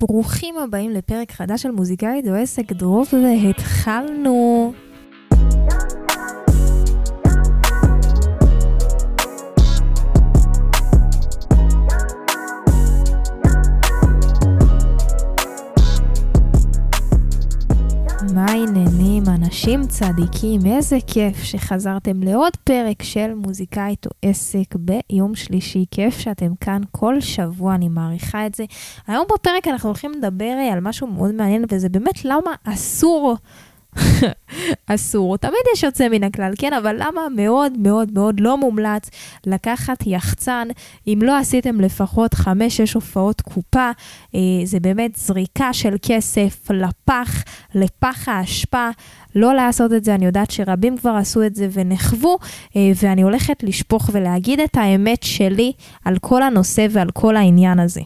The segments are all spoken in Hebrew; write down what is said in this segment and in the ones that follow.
ברוכים הבאים לפרק חדש של מוזיקאית או עסק דרוב, והתחלנו. אנשים צדיקים? איזה כיף שחזרתם לעוד פרק של מוזיקאית או עסק ביום שלישי. כיף שאתם כאן כל שבוע, אני מעריכה את זה. היום בפרק אנחנו הולכים לדבר על משהו מאוד מעניין, וזה באמת למה אסור אסור. תמיד יש יוצא מן הכלל, כן, אבל למה מאוד מאוד מאוד לא מומלץ לקחת יחצן, אם לא עשיתם לפחות 5-6 הופעות קופה, אה, זה באמת זריקה של כסף לפח, לפח האשפה. לא לעשות את זה, אני יודעת שרבים כבר עשו את זה ונחוו, אה, ואני הולכת לשפוך ולהגיד את האמת שלי על כל הנושא ועל כל העניין הזה.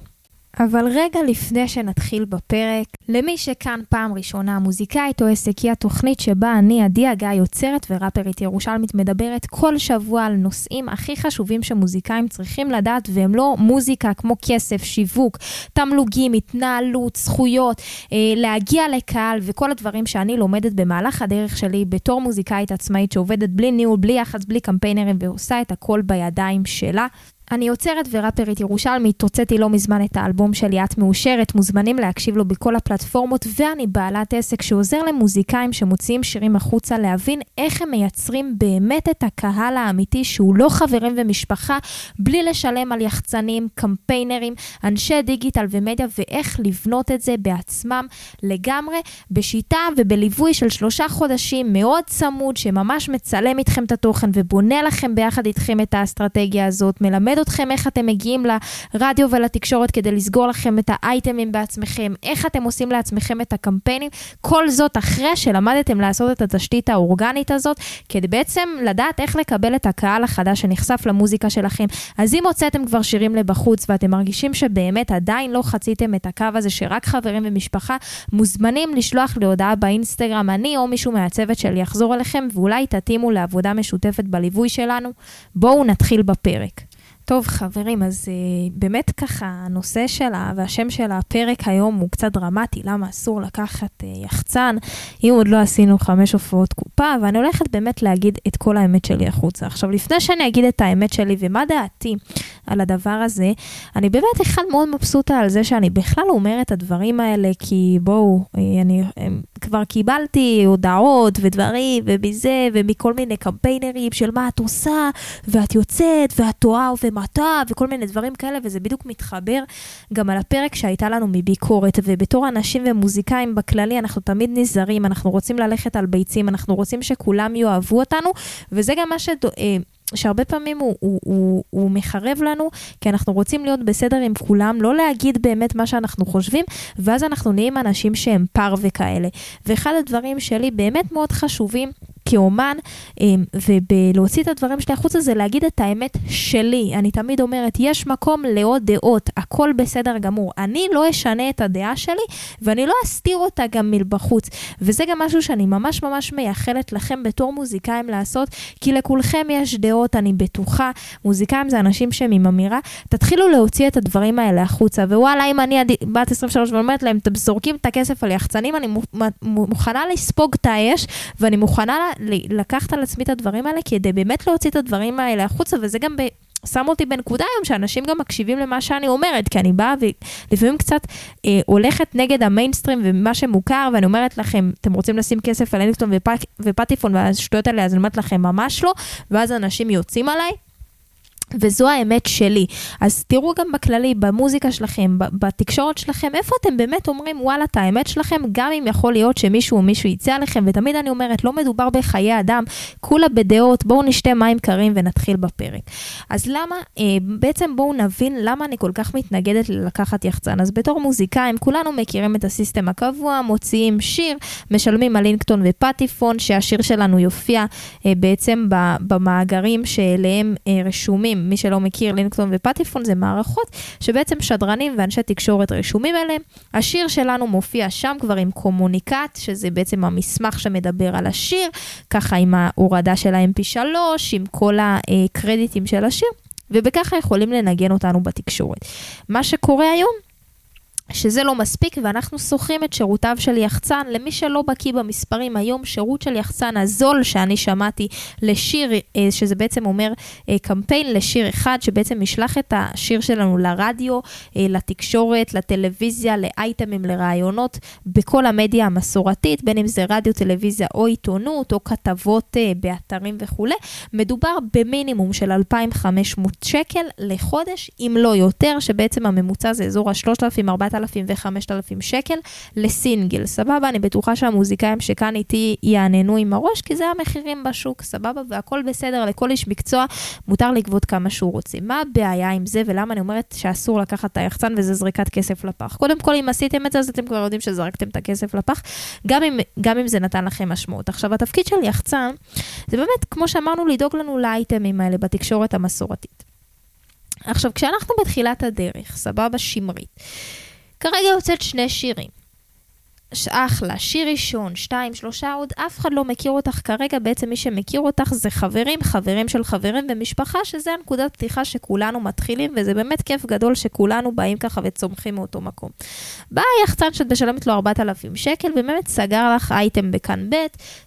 אבל רגע לפני שנתחיל בפרק, למי שכאן פעם ראשונה, מוזיקאית או עסק היא התוכנית שבה אני, עדי הגיא, יוצרת וראפרית ירושלמית, מדברת כל שבוע על נושאים הכי חשובים שמוזיקאים צריכים לדעת, והם לא מוזיקה כמו כסף, שיווק, תמלוגים, התנהלות, זכויות, אה, להגיע לקהל וכל הדברים שאני לומדת במהלך הדרך שלי בתור מוזיקאית עצמאית שעובדת בלי ניהול, בלי יח"צ, בלי קמפיינרים ועושה את הכל בידיים שלה. אני יוצרת וראפרית ירושלמית, הוצאתי לא מזמן את האלבום שלי "את מאושרת", מוזמנים להקשיב לו בכל הפלטפורמות, ואני בעלת עסק שעוזר למוזיקאים שמוציאים שירים החוצה להבין איך הם מייצרים באמת את הקהל האמיתי שהוא לא חברים ומשפחה, בלי לשלם על יחצנים, קמפיינרים, אנשי דיגיטל ומדיה, ואיך לבנות את זה בעצמם לגמרי, בשיטה ובליווי של שלושה חודשים מאוד צמוד, שממש מצלם איתכם את התוכן ובונה לכם ביחד איתכם את האסטרטגיה הזאת, מלמד אתכם איך אתם מגיעים לרדיו ולתקשורת כדי לסגור לכם את האייטמים בעצמכם, איך אתם עושים לעצמכם את הקמפיינים, כל זאת אחרי שלמדתם לעשות את התשתית האורגנית הזאת, כדי בעצם לדעת איך לקבל את הקהל החדש שנחשף למוזיקה שלכם. אז אם הוצאתם כבר שירים לבחוץ ואתם מרגישים שבאמת עדיין לא חציתם את הקו הזה שרק חברים ומשפחה, מוזמנים לשלוח לי הודעה באינסטגרם, אני או מישהו מהצוות שלי יחזור אליכם ואולי תתאימו לעבודה משותפת בליווי שלנו. בואו נתחיל בפרק. טוב, חברים, אז uh, באמת ככה, הנושא שלה והשם של הפרק היום הוא קצת דרמטי, למה אסור לקחת uh, יחצן, אם עוד לא עשינו חמש הופעות קופה, ואני הולכת באמת להגיד את כל האמת שלי החוצה. עכשיו, לפני שאני אגיד את האמת שלי ומה דעתי על הדבר הזה, אני באמת אחד מאוד מבסוטה על זה שאני בכלל אומרת את הדברים האלה, כי בואו, אה, אני כבר קיבלתי הודעות ודברים, ומזה, ומכל מיני קמפיינרים של מה את עושה, ואת יוצאת, ואת טועה, ומטה, וכל מיני דברים כאלה, וזה בדיוק מתחבר גם על הפרק שהייתה לנו מביקורת, ובתור אנשים ומוזיקאים בכללי, אנחנו תמיד נזהרים, אנחנו רוצים ללכת על ביצים, אנחנו רוצים שכולם יאהבו אותנו, וזה גם מה ש... אה, שהרבה פעמים הוא, הוא, הוא, הוא מחרב לנו, כי אנחנו רוצים להיות בסדר עם כולם, לא להגיד באמת מה שאנחנו חושבים, ואז אנחנו נהיים אנשים שהם פר וכאלה. ואחד הדברים שלי באמת מאוד חשובים, כאומן, אמ, ובלהוציא את הדברים שלי החוצה זה להגיד את האמת שלי. אני תמיד אומרת, יש מקום לעוד דעות, הכל בסדר גמור. אני לא אשנה את הדעה שלי, ואני לא אסתיר אותה גם מבחוץ. וזה גם משהו שאני ממש ממש מייחלת לכם בתור מוזיקאים לעשות, כי לכולכם יש דעות, אני בטוחה. מוזיקאים זה אנשים שהם עם אמירה. תתחילו להוציא את הדברים האלה החוצה, ווואלה, אם אני בת 23 ואומרת להם, אתם זורקים את הכסף על יחצנים, אני מוכנה לספוג את האש, ואני מוכנה לקחת על עצמי את הדברים האלה כדי באמת להוציא את הדברים האלה החוצה, וזה גם ב... שם אותי בנקודה היום שאנשים גם מקשיבים למה שאני אומרת, כי אני באה ולפעמים קצת אה, הולכת נגד המיינסטרים ומה שמוכר, ואני אומרת לכם, אתם רוצים לשים כסף על אנקסטון ופ, ופטיפון והשטויות האלה, אז אני אומרת לכם, ממש לא, ואז אנשים יוצאים עליי. וזו האמת שלי. אז תראו גם בכללי, במוזיקה שלכם, בתקשורת שלכם, איפה אתם באמת אומרים, וואלה, את האמת שלכם, גם אם יכול להיות שמישהו או מישהו יצא עליכם, ותמיד אני אומרת, לא מדובר בחיי אדם, כולה בדעות, בואו נשתה מים קרים ונתחיל בפרק. אז למה, אה, בעצם בואו נבין למה אני כל כך מתנגדת ללקחת יחצן. אז בתור מוזיקאים, כולנו מכירים את הסיסטם הקבוע, מוציאים שיר, משלמים על לינקטון ופטיפון, שהשיר שלנו יופיע אה, בעצם במאגרים שאליהם אה, רשומים. מי שלא מכיר, לינקטון ופטיפון זה מערכות שבעצם שדרנים ואנשי תקשורת רשומים אליהם. השיר שלנו מופיע שם כבר עם קומוניקט, שזה בעצם המסמך שמדבר על השיר, ככה עם ההורדה של ה-MP3, עם כל הקרדיטים של השיר, ובככה יכולים לנגן אותנו בתקשורת. מה שקורה היום, שזה לא מספיק, ואנחנו שוכרים את שירותיו של יחצן. למי שלא בקיא במספרים, היום שירות של יחצן הזול שאני שמעתי לשיר, אה, שזה בעצם אומר אה, קמפיין לשיר אחד, שבעצם ישלח את השיר שלנו לרדיו, אה, לתקשורת, לטלוויזיה, לאייטמים, לראיונות, בכל המדיה המסורתית, בין אם זה רדיו, טלוויזיה או עיתונות, או כתבות באתרים וכולי. מדובר במינימום של 2,500 שקל לחודש, אם לא יותר, שבעצם הממוצע זה אזור ה-3,000-4,000. 4,000 ו-5,000 שקל לסינגל, סבבה? אני בטוחה שהמוזיקאים שכאן איתי יעננו עם הראש, כי זה המחירים בשוק, סבבה? והכל בסדר, לכל איש מקצוע מותר לגבות כמה שהוא רוצה. מה הבעיה עם זה ולמה אני אומרת שאסור לקחת את היחצן וזה זריקת כסף לפח? קודם כל, אם עשיתם את זה, אז אתם כבר יודעים שזרקתם את הכסף לפח, גם אם, גם אם זה נתן לכם משמעות. עכשיו, התפקיד של יחצן, זה באמת, כמו שאמרנו, לדאוג לנו לאייטמים האלה בתקשורת המסורתית. עכשיו, כשאנחנו בתחילת הדרך, סבבה, שמרית, כרגע יוצאת שני שירים. אחלה, שיר ראשון, שתיים, שלושה, עוד אף אחד לא מכיר אותך כרגע, בעצם מי שמכיר אותך זה חברים, חברים של חברים ומשפחה, שזה הנקודת פתיחה שכולנו מתחילים, וזה באמת כיף גדול שכולנו באים ככה וצומחים מאותו מקום. בא היחצן שאת משלמת לו 4,000 שקל, ובאמת סגר לך אייטם בכאן ב',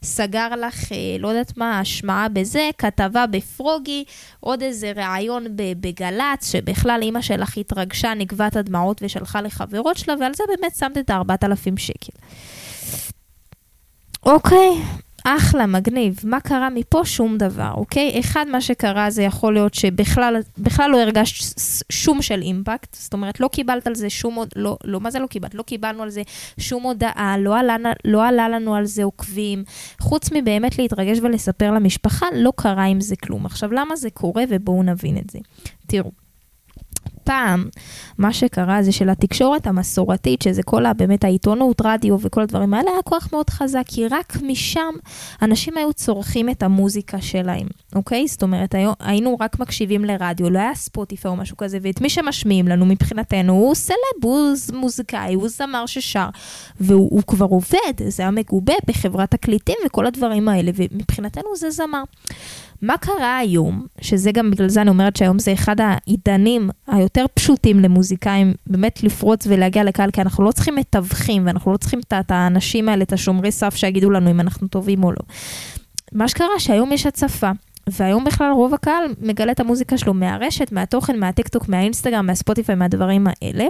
סגר לך, אה, לא יודעת מה, השמעה בזה, כתבה בפרוגי, עוד איזה ראיון בגל"צ, שבכלל אימא שלך התרגשה, נגבה הדמעות ושלחה לחברות שלה, ועל זה באמת שמת את ה-4,000 שקל. אוקיי, אחלה, מגניב. מה קרה מפה? שום דבר, אוקיי? אחד, מה שקרה זה יכול להיות שבכלל לא הרגשת שום של אימפקט, זאת אומרת, לא קיבלת על זה שום, עוד, לא, לא, מה זה לא קיבלת? לא קיבלנו על זה שום הודעה, לא עלה, לא עלה לנו על זה עוקבים. חוץ מבאמת להתרגש ולספר למשפחה, לא קרה עם זה כלום. עכשיו, למה זה קורה? ובואו נבין את זה. תראו. פעם, מה שקרה זה שלתקשורת המסורתית, שזה כל ה, באמת העיתונות, רדיו וכל הדברים האלה, היה כוח מאוד חזק, כי רק משם אנשים היו צורכים את המוזיקה שלהם, אוקיי? זאת אומרת, היינו רק מקשיבים לרדיו, לא היה ספוטיפה או משהו כזה, ואת מי שמשמיעים לנו מבחינתנו הוא סלב, הוא מוזיקאי, הוא זמר ששר, והוא כבר עובד, זה היה מגובה בחברת תקליטים וכל הדברים האלה, ומבחינתנו זה זמר. מה קרה היום, שזה גם בגלל זה אני אומרת שהיום זה אחד העידנים היותר פשוטים למוזיקאים, באמת לפרוץ ולהגיע לקהל, כי אנחנו לא צריכים מתווכים, ואנחנו לא צריכים את האנשים האלה, את השומרי סף שיגידו לנו אם אנחנו טובים או לא. מה שקרה שהיום יש הצפה. והיום בכלל רוב הקהל מגלה את המוזיקה שלו מהרשת, מהתוכן, מהטיקטוק, מהאינסטגרם, מהספוטיפיי, מהדברים האלה,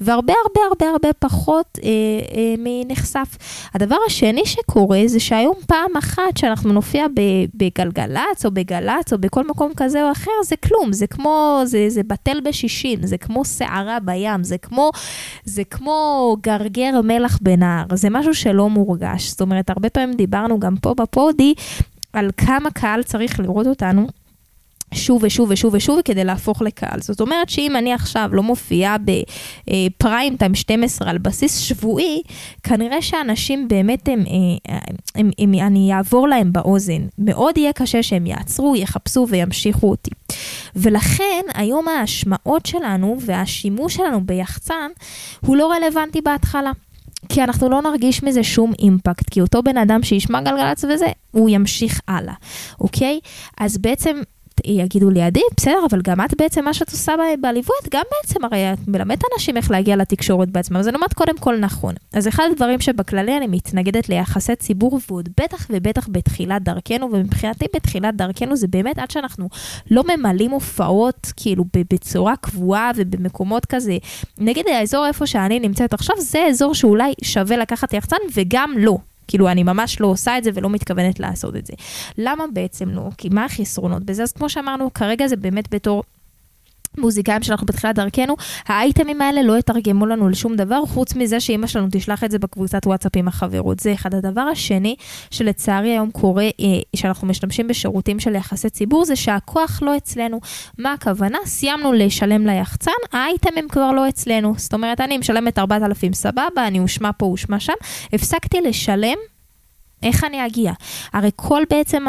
והרבה הרבה הרבה הרבה פחות אה, אה, מנחשף. הדבר השני שקורה זה שהיום פעם אחת שאנחנו נופיע בגלגלצ או בגל"צ או בכל מקום כזה או אחר, זה כלום, זה כמו, זה, זה בטל בשישים, זה כמו שערה בים, זה כמו, זה כמו גרגר מלח בנהר, זה משהו שלא מורגש. זאת אומרת, הרבה פעמים דיברנו גם פה בפודי, על כמה קהל צריך לראות אותנו. שוב ושוב ושוב ושוב כדי להפוך לקהל. זאת אומרת שאם אני עכשיו לא מופיעה בפריים טיים 12 על בסיס שבועי, כנראה שאנשים באמת, הם, הם, הם, הם, אני אעבור להם באוזן. מאוד יהיה קשה שהם יעצרו, יחפשו וימשיכו אותי. ולכן היום ההשמעות שלנו והשימוש שלנו ביחצן הוא לא רלוונטי בהתחלה. כי אנחנו לא נרגיש מזה שום אימפקט, כי אותו בן אדם שישמע גלגלצ וזה, הוא ימשיך הלאה, אוקיי? אז בעצם יגידו לי, עדי, בסדר, אבל גם את בעצם, מה שאת עושה בליווי, את גם בעצם, הרי את מלמדת אנשים איך להגיע לתקשורת בעצמם, אז אני קודם כל נכון. אז אחד הדברים שבכללי אני מתנגדת ליחסי ציבור, ועוד בטח ובטח בתחילת דרכנו, ומבחינתי בתחילת דרכנו זה באמת עד שאנחנו לא ממלאים הופעות, כאילו, בצורה קבועה ובמקומות כזה. נגיד האזור איפה שאני נמצאת עכשיו, זה אזור שאולי שווה לקחת יחצן, וגם לא. כאילו, אני ממש לא עושה את זה ולא מתכוונת לעשות את זה. למה בעצם לא? כי מה החסרונות בזה? אז כמו שאמרנו, כרגע זה באמת בתור... מוזיקאים שאנחנו בתחילת דרכנו, האייטמים האלה לא יתרגמו לנו לשום דבר, חוץ מזה שאימא שלנו תשלח את זה בקבוצת וואטסאפ עם החברות. זה אחד. הדבר השני, שלצערי היום קורה, אה, שאנחנו משתמשים בשירותים של יחסי ציבור, זה שהכוח לא אצלנו. מה הכוונה? סיימנו לשלם ליחצן, האייטמים כבר לא אצלנו. זאת אומרת, אני משלמת 4,000 סבבה, אני אושמע פה, אושמע שם, הפסקתי לשלם איך אני אגיע? הרי כל בעצם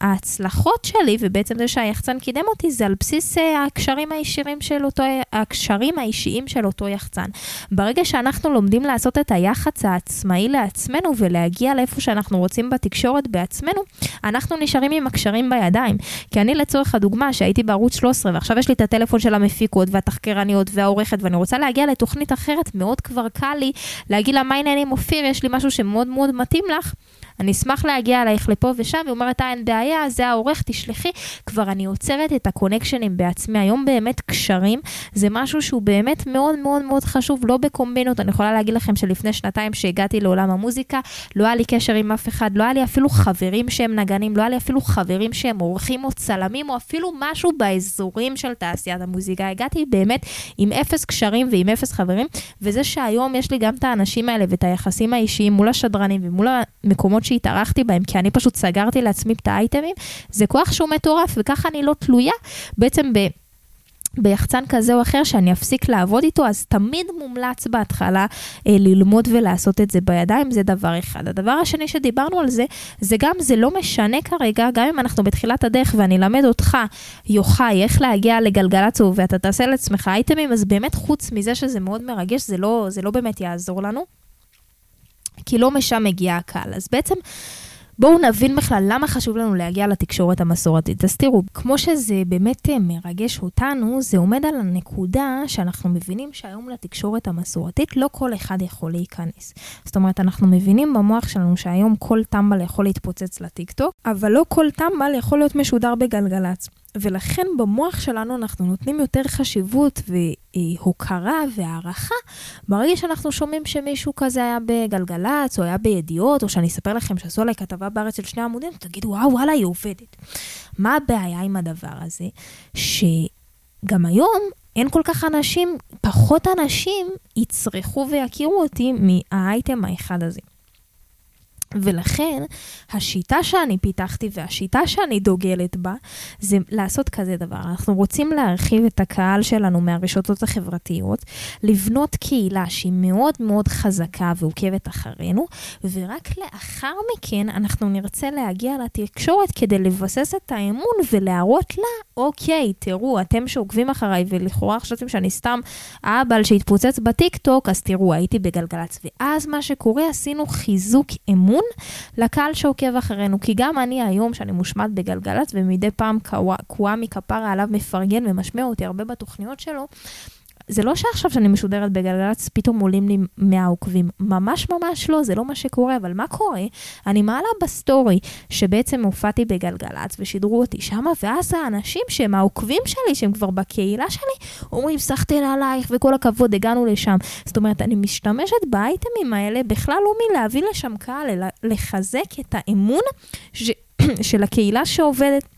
ההצלחות שלי, ובעצם זה שהיחצן קידם אותי, זה על בסיס אה, הקשרים הישירים של אותו, הקשרים האישיים של אותו יחצן. ברגע שאנחנו לומדים לעשות את היח"צ העצמאי לעצמנו ולהגיע לאיפה שאנחנו רוצים בתקשורת בעצמנו, אנחנו נשארים עם הקשרים בידיים. כי אני לצורך הדוגמה, שהייתי בערוץ 13 ועכשיו יש לי את הטלפון של המפיקות והתחקרניות והעורכת ואני רוצה להגיע לתוכנית אחרת, מאוד כבר קל לי להגיד לה מה העניינים אופיר, יש לי משהו שמאוד מאוד מתאים לך. אני אשמח להגיע אלייך לפה ושם, היא אומרת, אה, אין בעיה, זה העורך, תשלחי. כבר אני עוצרת את הקונקשנים בעצמי. היום באמת קשרים זה משהו שהוא באמת מאוד מאוד מאוד חשוב, לא בקומבינות. אני יכולה להגיד לכם שלפני שנתיים שהגעתי לעולם המוזיקה, לא היה לי קשר עם אף אחד, לא היה לי אפילו חברים שהם נגנים, לא היה לי אפילו חברים שהם עורכים או צלמים, או אפילו משהו באזורים של תעשיית המוזיקה. הגעתי באמת עם אפס קשרים ועם אפס חברים, וזה שהיום יש לי גם את האנשים האלה ואת היחסים האישיים מול השדרנים ומול המקומות מקומות שהתארחתי בהם, כי אני פשוט סגרתי לעצמי את האייטמים, זה כוח שהוא מטורף, וככה אני לא תלויה בעצם ב... ביחצן כזה או אחר שאני אפסיק לעבוד איתו, אז תמיד מומלץ בהתחלה אה, ללמוד ולעשות את זה בידיים, זה דבר אחד. הדבר השני שדיברנו על זה, זה גם, זה לא משנה כרגע, גם אם אנחנו בתחילת הדרך ואני אלמד אותך, יוחאי, איך להגיע לגלגלצ ואתה תעשה לעצמך אייטמים, אז באמת חוץ מזה שזה מאוד מרגש, זה לא, זה לא באמת יעזור לנו. כי לא משם מגיע הקהל. אז בעצם... בואו נבין בכלל למה חשוב לנו להגיע לתקשורת המסורתית. אז תראו, כמו שזה באמת אה, מרגש אותנו, זה עומד על הנקודה שאנחנו מבינים שהיום לתקשורת המסורתית לא כל אחד יכול להיכנס. זאת אומרת, אנחנו מבינים במוח שלנו שהיום כל טמבל יכול להתפוצץ לטיקטוק, אבל לא כל טמבל יכול להיות משודר בגלגלצ. ולכן במוח שלנו אנחנו נותנים יותר חשיבות והוקרה והערכה ברגע שאנחנו שומעים שמישהו כזה היה בגלגלצ, או היה בידיעות, או שאני אספר לכם שעשו עליי כתבה בארץ של שני עמודים, תגידו, וואו, וואלה, היא עובדת. מה הבעיה עם הדבר הזה? שגם היום אין כל כך אנשים, פחות אנשים יצרכו ויכירו אותי מהאייטם האחד הזה. ולכן, השיטה שאני פיתחתי והשיטה שאני דוגלת בה, זה לעשות כזה דבר. אנחנו רוצים להרחיב את הקהל שלנו מהרשתות החברתיות, לבנות קהילה שהיא מאוד מאוד חזקה ועוקבת אחרינו, ורק לאחר מכן אנחנו נרצה להגיע לתקשורת כדי לבסס את האמון ולהראות לה, אוקיי, תראו, אתם שעוקבים אחריי ולכאורה חשבתם שאני סתם אהבל שהתפוצץ בטיקטוק, אז תראו, הייתי בגלגלצ. ואז מה שקורה, עשינו חיזוק אמון. לקהל שעוקב אחרינו. כי גם אני היום, שאני מושמעת בגלגלצ, ומדי פעם קוואמי כפרה עליו מפרגן ומשמיע אותי הרבה בתוכניות שלו, זה לא שעכשיו שאני משודרת בגלגלצ, פתאום עולים לי 100 עוקבים. ממש ממש לא, זה לא מה שקורה, אבל מה קורה? אני מעלה בסטורי שבעצם הופעתי בגלגלצ ושידרו אותי שמה, ואז האנשים שהם העוקבים שלי, שהם כבר בקהילה שלי, אומרים, סחטיין עלייך וכל הכבוד, הגענו לשם. זאת אומרת, אני משתמשת באייטמים האלה בכלל לא מלהביא לשם קהל, אלא לחזק את האמון ש... של הקהילה שעובדת.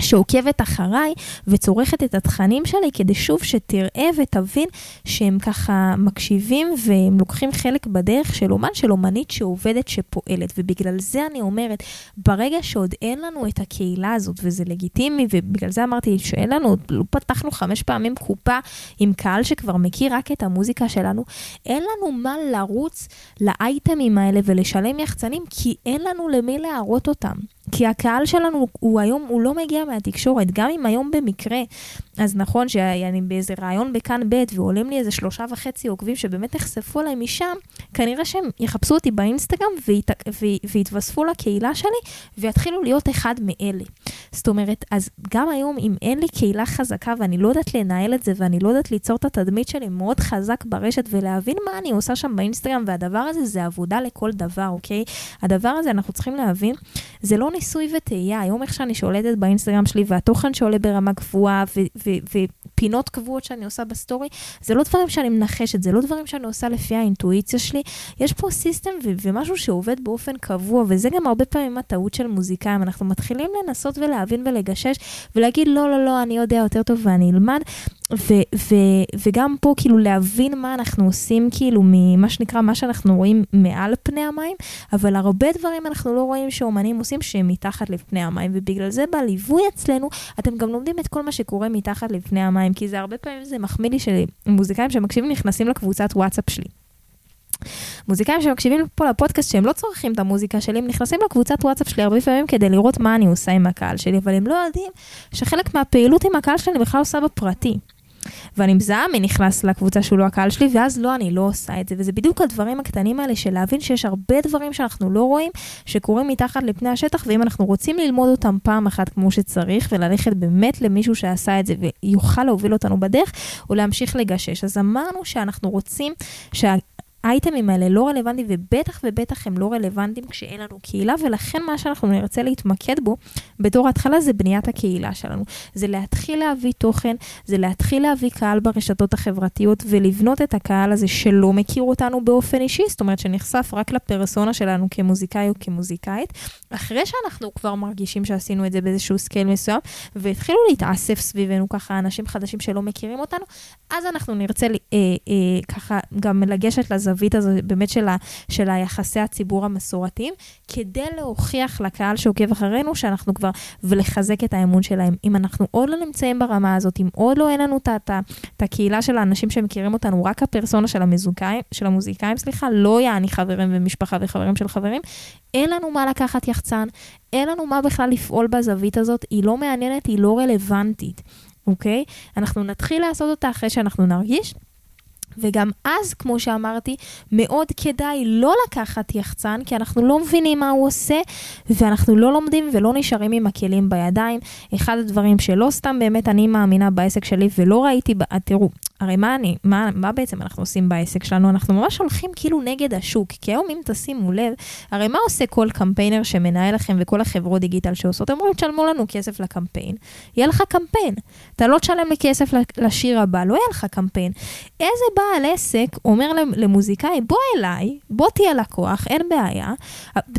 שעוקבת אחריי וצורכת את התכנים שלי כדי שוב שתראה ותבין שהם ככה מקשיבים והם לוקחים חלק בדרך של אומן, של אומנית שעובדת, שפועלת. ובגלל זה אני אומרת, ברגע שעוד אין לנו את הקהילה הזאת, וזה לגיטימי, ובגלל זה אמרתי שאין לנו, לא פתחנו חמש פעמים קופה עם קהל שכבר מכיר רק את המוזיקה שלנו, אין לנו מה לרוץ לאייטמים האלה ולשלם יחצנים, כי אין לנו למי להראות אותם. כי הקהל שלנו הוא היום, הוא לא מגיע מהתקשורת. גם אם היום במקרה, אז נכון שאני באיזה ראיון בכאן ב' ועולים לי איזה שלושה וחצי עוקבים שבאמת נחשפו אליי משם, כנראה שהם יחפשו אותי באינסטגרם וית, ויתווספו לקהילה שלי ויתחילו להיות אחד מאלה. זאת אומרת, אז גם היום אם אין לי קהילה חזקה ואני לא יודעת לנהל את זה ואני לא יודעת ליצור את התדמית שלי מאוד חזק ברשת ולהבין מה אני עושה שם באינסטגרם, והדבר הזה זה עבודה לכל דבר, אוקיי? הדבר הזה אנחנו צריכים להבין, זה לא ניסוי וטעייה. היום איך שאני שולטת באינסטגרם שלי והתוכן שעולה ברמה קבועה ופינות קבועות שאני עושה בסטורי, זה לא דברים שאני מנחשת, זה לא דברים שאני עושה לפי האינטואיציה שלי. יש פה system ומשהו שעובד באופן קבוע, וזה גם הרבה פעמים הטעות של מוזיקאים. אנחנו מתחילים לנסות ולהבין ולגשש ולהגיד, לא, לא, לא, אני יודע יותר טוב ואני אלמד. ו- ו- וגם פה כאילו להבין מה אנחנו עושים כאילו ממה שנקרא מה שאנחנו רואים מעל פני המים, אבל הרבה דברים אנחנו לא רואים שאומנים עושים שהם מתחת לפני המים, ובגלל זה בליווי אצלנו אתם גם לומדים את כל מה שקורה מתחת לפני המים, כי זה הרבה פעמים זה מחמיא לי שמוזיקאים שמקשיבים נכנסים לקבוצת וואטסאפ שלי. מוזיקאים שמקשיבים פה לפודקאסט שהם לא צורכים את המוזיקה שלי, הם נכנסים לקבוצת וואטסאפ שלי הרבה פעמים כדי לראות מה אני עושה עם הקהל שלי, אבל הם לא יודעים שחלק מהפעילות עם הקהל שלי אני בכלל עושה בפרטי. ואני מזהה מי נכנס לקבוצה שהוא לא הקהל שלי, ואז לא, אני לא עושה את זה. וזה בדיוק הדברים הקטנים האלה של להבין שיש הרבה דברים שאנחנו לא רואים, שקורים מתחת לפני השטח, ואם אנחנו רוצים ללמוד אותם פעם אחת כמו שצריך, וללכת באמת למישהו שעשה את זה ויוכל להוביל אותנו בדרך, או להמשיך לגשש. אז אמרנו שאנחנו רוצים שה... האייטמים האלה לא רלוונטיים, ובטח ובטח הם לא רלוונטיים כשאין לנו קהילה, ולכן מה שאנחנו נרצה להתמקד בו בתור התחלה זה בניית הקהילה שלנו. זה להתחיל להביא תוכן, זה להתחיל להביא קהל ברשתות החברתיות, ולבנות את הקהל הזה שלא מכיר אותנו באופן אישי, זאת אומרת שנחשף רק לפרסונה שלנו כמוזיקאי או כמוזיקאית, אחרי שאנחנו כבר מרגישים שעשינו את זה באיזשהו scale מסוים, והתחילו להתאסף סביבנו ככה אנשים חדשים שלא מכירים אותנו, אז אנחנו נרצה אה, אה, ככה גם לגשת לזווית. הזווית הזו באמת של, ה, של היחסי הציבור המסורתיים, כדי להוכיח לקהל שעוקב אחרינו שאנחנו כבר, ולחזק את האמון שלהם. אם אנחנו עוד לא נמצאים ברמה הזאת, אם עוד לא אין לנו את הקהילה של האנשים שמכירים אותנו, רק הפרסונה של, המוזיקאים, של המוזיקאים, סליחה, לא יעני חברים ומשפחה וחברים של חברים, אין לנו מה לקחת יחצן, אין לנו מה בכלל לפעול בזווית הזאת, היא לא מעניינת, היא לא רלוונטית, אוקיי? אנחנו נתחיל לעשות אותה אחרי שאנחנו נרגיש וגם אז, כמו שאמרתי, מאוד כדאי לא לקחת יחצן, כי אנחנו לא מבינים מה הוא עושה, ואנחנו לא לומדים ולא נשארים עם הכלים בידיים. אחד הדברים שלא סתם באמת אני מאמינה בעסק שלי ולא ראיתי, תראו, הרי מה אני, מה, מה בעצם אנחנו עושים בעסק שלנו? אנחנו ממש הולכים כאילו נגד השוק, כי היום אם תשימו לב, הרי מה עושה כל קמפיינר שמנהל לכם וכל החברות דיגיטל שעושות? הם אומרים, תשלמו לנו כסף לקמפיין, יהיה לך קמפיין. אתה לא תשלם לי כסף לשיר הבא, לא יהיה לך קמפיין. איזה בעל עסק אומר למוזיקאי, בוא אליי, בוא תהיה לקוח, אין בעיה,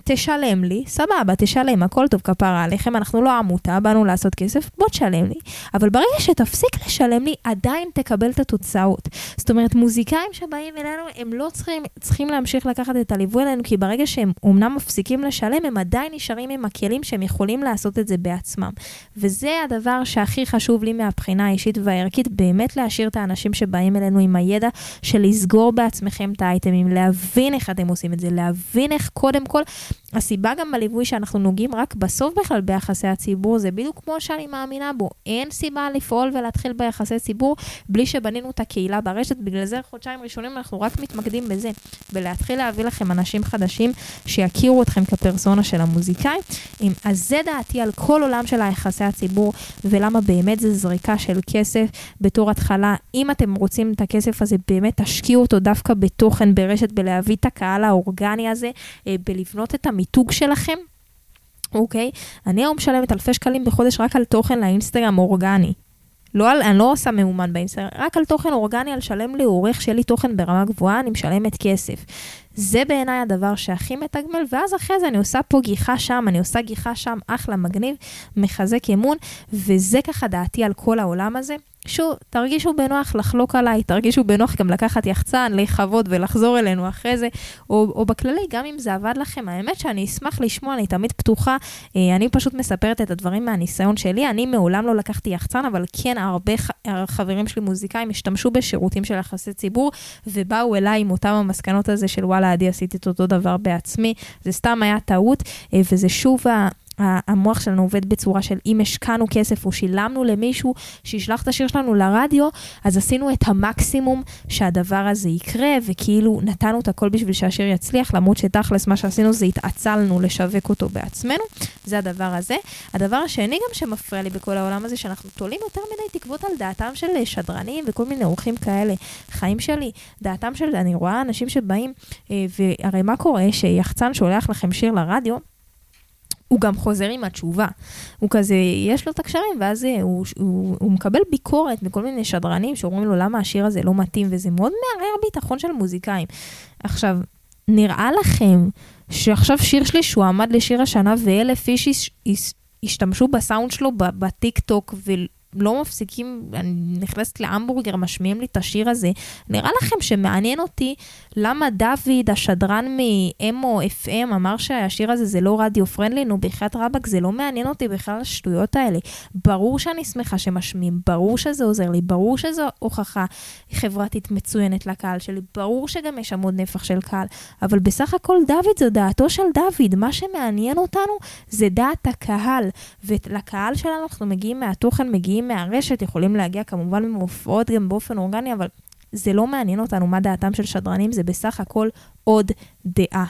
תשלם לי, סבבה, תשלם, הכל טוב, כפרה עליכם, אנחנו לא עמותה, באנו לעשות כסף, בוא תשלם לי. אבל ברגע שתפסיק לשלם לי, עדיין תקבל את התוצאות. זאת אומרת, מוזיקאים שבאים אלינו, הם לא צריכים, צריכים להמשיך לקחת את הליווי אלינו, כי ברגע שהם אומנם מפסיקים לשלם, הם עדיין נשארים עם הכלים שהם יכולים לעשות את זה בעצמם. וזה הדבר שהכי חשוב לי מהבחינה האישית והערכית, באמת להשאיר את האנשים שבאים אלינו עם הידע של לסגור בעצמכם את האייטמים, להבין איך אתם עושים את זה, להבין איך קודם כל, הסיבה גם בליווי שאנחנו נוגעים רק בסוף בכלל ביחסי הציבור, זה בדיוק כמו שאני מאמינה בו. אין סיבה לפעול ולהתחיל ביחסי ציבור בלי שבנינו את הקהילה ברשת, בגלל זה חודשיים ראשונים אנחנו רק מתמקדים בזה, ולהתחיל להביא לכם אנשים חדשים שיכירו אתכם כפרסונה של המוזיקאי. אז זה דעתי על כל עולם של היחסי הציבור, ולמה באמת זה זריקה של כסף בתור התחלה. אם אתם רוצים את הכסף הזה, באמת תשקיעו אותו דווקא בתוכן ברשת, בלהביא את הקהל האורגני הזה, אה, בלבנות את המיתוג שלכם. אוקיי? אני היום משלמת אלפי שקלים בחודש רק על תוכן לאינסטגרם אורגני. לא על, אני לא עושה מאומן באינסטגרם, רק על תוכן אורגני, על שלם לי עורך שיהיה לי תוכן ברמה גבוהה, אני משלמת כסף. זה בעיניי הדבר שהכי מתגמל, ואז אחרי זה אני עושה פה גיחה שם, אני עושה גיחה שם, אחלה, מגניב, מחזק אמון, וזה ככה דעתי על כל העולם הזה. שוב, תרגישו בנוח לחלוק עליי, תרגישו בנוח גם לקחת יחצן, לחוות ולחזור אלינו אחרי זה, או, או בכללי, גם אם זה עבד לכם, האמת שאני אשמח לשמוע, אני תמיד פתוחה, אה, אני פשוט מספרת את הדברים מהניסיון שלי, אני מעולם לא לקחתי יחצן, אבל כן, הרבה חברים שלי מוזיקאים השתמשו בשירותים של יחסי ציבור, ובאו אליי עם אותם המסקנות הזה של וואלה, עדי, עשיתי את אותו דבר בעצמי, זה סתם היה טעות, אה, וזה שוב המוח שלנו עובד בצורה של אם השקענו כסף או שילמנו למישהו שישלח את השיר שלנו לרדיו, אז עשינו את המקסימום שהדבר הזה יקרה, וכאילו נתנו את הכל בשביל שהשיר יצליח, למרות שתכלס מה שעשינו זה התעצלנו לשווק אותו בעצמנו, זה הדבר הזה. הדבר השני גם שמפריע לי בכל העולם הזה, שאנחנו תולים יותר מדי תקוות על דעתם של שדרנים וכל מיני אורחים כאלה. חיים שלי, דעתם של, אני רואה אנשים שבאים, אה, והרי מה קורה שיחצן שולח לכם שיר לרדיו, הוא גם חוזר עם התשובה. הוא כזה, יש לו את הקשרים, ואז הוא, הוא, הוא הוא מקבל ביקורת מכל מיני שדרנים שאומרים לו למה השיר הזה לא מתאים, וזה מאוד מערער ביטחון של מוזיקאים. עכשיו, נראה לכם שעכשיו שיר שלי שהוא עמד לשיר השנה ואלף איש השתמשו בסאונד שלו בטיק טוק לא מפסיקים, אני נכנסת להמבורגר, משמיעים לי את השיר הזה. נראה לכם שמעניין אותי למה דוד, השדרן מאמו FM, אמר שהשיר הזה זה לא רדיו פרנדלי? נו, בחייאת רבאק, זה לא מעניין אותי בכלל השטויות האלה. ברור שאני שמחה שמשמיעים, ברור שזה עוזר לי, ברור שזו הוכחה חברתית מצוינת לקהל שלי, ברור שגם יש עמוד נפח של קהל, אבל בסך הכל דוד זו דעתו של דוד. מה שמעניין אותנו זה דעת הקהל, ולקהל שלנו אנחנו מגיעים מהתוכן, מגיעים מהרשת, יכולים להגיע כמובן ממופעות גם באופן אורגני, אבל זה לא מעניין אותנו מה דעתם של שדרנים, זה בסך הכל עוד דעה.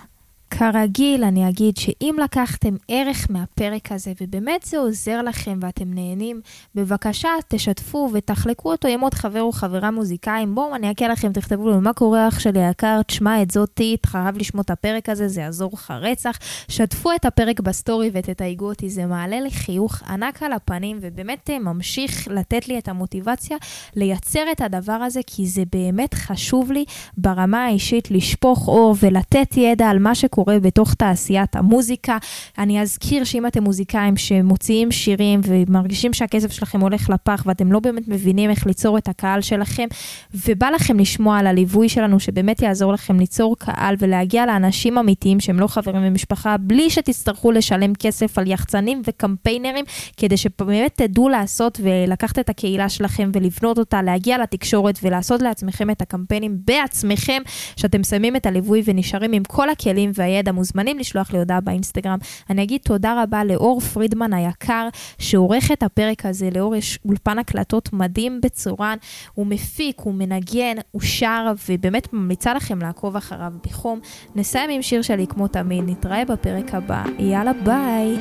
כרגיל, אני אגיד שאם לקחתם ערך מהפרק הזה, ובאמת זה עוזר לכם ואתם נהנים, בבקשה תשתפו ותחלקו אותו עם עוד חבר או חברה מוזיקאים. בואו, אני אקל לכם, תכתבו לי, מה קורה אח שלי היקר? תשמע את זאתי, חייב לשמוע את הפרק הזה, זה יעזור לך רצח. שתפו את הפרק בסטורי ותתייגו אותי, זה מעלה לי חיוך ענק על הפנים, ובאמת אה, ממשיך לתת לי את המוטיבציה לייצר את הדבר הזה, כי זה באמת חשוב לי ברמה האישית לשפוך אור ולתת ידע על מה שקורה. שקורה בתוך תעשיית המוזיקה. אני אזכיר שאם אתם מוזיקאים שמוציאים שירים ומרגישים שהכסף שלכם הולך לפח ואתם לא באמת מבינים איך ליצור את הקהל שלכם, ובא לכם לשמוע על הליווי שלנו שבאמת יעזור לכם ליצור קהל ולהגיע לאנשים אמיתיים שהם לא חברים במשפחה, בלי שתצטרכו לשלם כסף על יחצנים וקמפיינרים, כדי שבאמת תדעו לעשות ולקחת את הקהילה שלכם ולבנות אותה, להגיע לתקשורת ולעשות לעצמכם את הקמפיינים בעצמכם, שאתם שמים את הליווי ונשארים עם כל הכלים וה... הידע מוזמנים לשלוח לי הודעה באינסטגרם. אני אגיד תודה רבה לאור פרידמן היקר, שעורך את הפרק הזה. לאור יש אולפן הקלטות מדהים בצורן, הוא מפיק, הוא מנגן, הוא שר, ובאמת ממליצה לכם לעקוב אחריו בחום. נסיים עם שיר שלי כמו תמיד, נתראה בפרק הבא. יאללה ביי.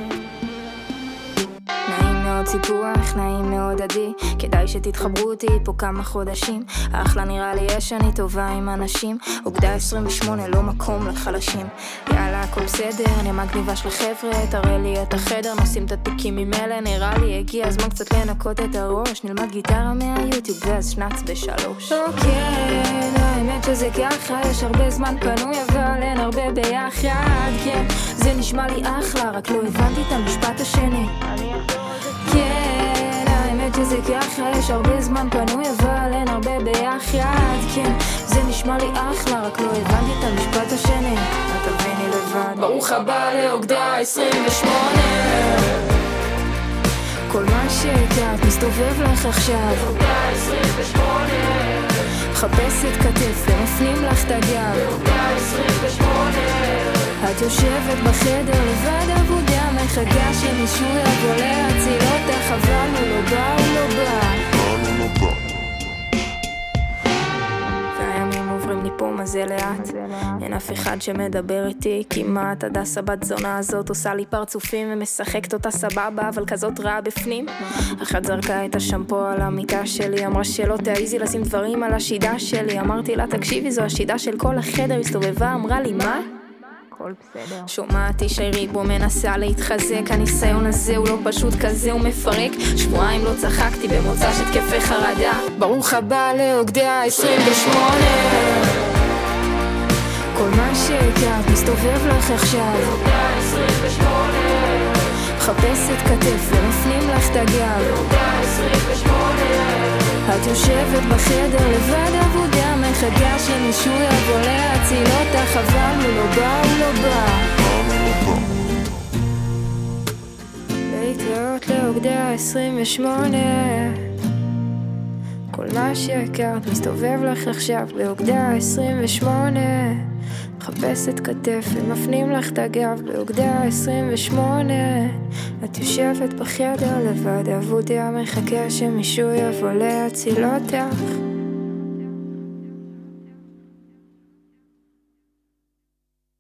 מאוד סיפוח, נעים מאוד עדי. כדאי שתתחברו אותי פה כמה חודשים. אחלה נראה לי יש אני טובה עם אנשים. אוגדה 28 לא מקום לחלשים. יאללה הכל בסדר, אני המגניבה של החבר'ה. תראה לי את החדר, נשים את התיקים ממילא. נראה לי הגיע הזמן קצת לנקות את הראש. נלמד גיטרה מהיוטיוב ואז שנץ בשלוש. אוקיי, האמת שזה ככה יש הרבה זמן פנוי אבל אין הרבה ביחד. כן, זה נשמע לי אחלה רק לא הבנתי את המשפט השני. אני כן, האמת שזה ככה, יש הרבה זמן פנוי אבל אין הרבה ביחד, כן, זה נשמע לי אחלה, רק לא הבנתי את המשפט השני, את תביני לבד. ברוך הבא לאוגדה 28 כל מה שהכרת מסתובב לך עכשיו. אוגדה 28 מחפשת כתף ומפנים לך את הגב. אוגדה 28 את יושבת בחדר לבד מחכה שמישהו יבוא להציל אותך אבל הוא לא בא, הוא לא בא. זה לאט. אין אף אחד שמדבר איתי כמעט הדסה בת זונה הזאת עושה לי פרצופים ומשחקת אותה סבבה אבל כזאת רעה בפנים. אחת זרקה את השמפו על המיטה שלי אמרה שלא תעיזי לשים דברים על השידה שלי. אמרתי לה תקשיבי זו השידה של כל החדר הסתובבה אמרה לי מה? הכל בסדר. שומעתי שיירית בו מנסה להתחזק, הניסיון הזה הוא לא פשוט כזה, הוא מפרק. שבועיים לא צחקתי במוצא של תקפי חרדה. ברוך הבא לאוגדיה 28. כל מה שהכרת מסתובב לך עכשיו. אוגדיה 28. מחפשת כתף ומפנים לך את הגב. אוגדיה 28. את יושבת בחדר לבד אבודה מחכה שמישהו יבוא להציל אותך אבל הוא לא בא, הוא לא בא. להתראות לאוגדה 28 כל מה שהכרת מסתובב לך עכשיו באוגדה 28 מחפשת כתף ומפנים לך את הגב באוגדה 28 את יושבת בחדר לבד אבודיה מחכה שמישהו יבוא להציל אותך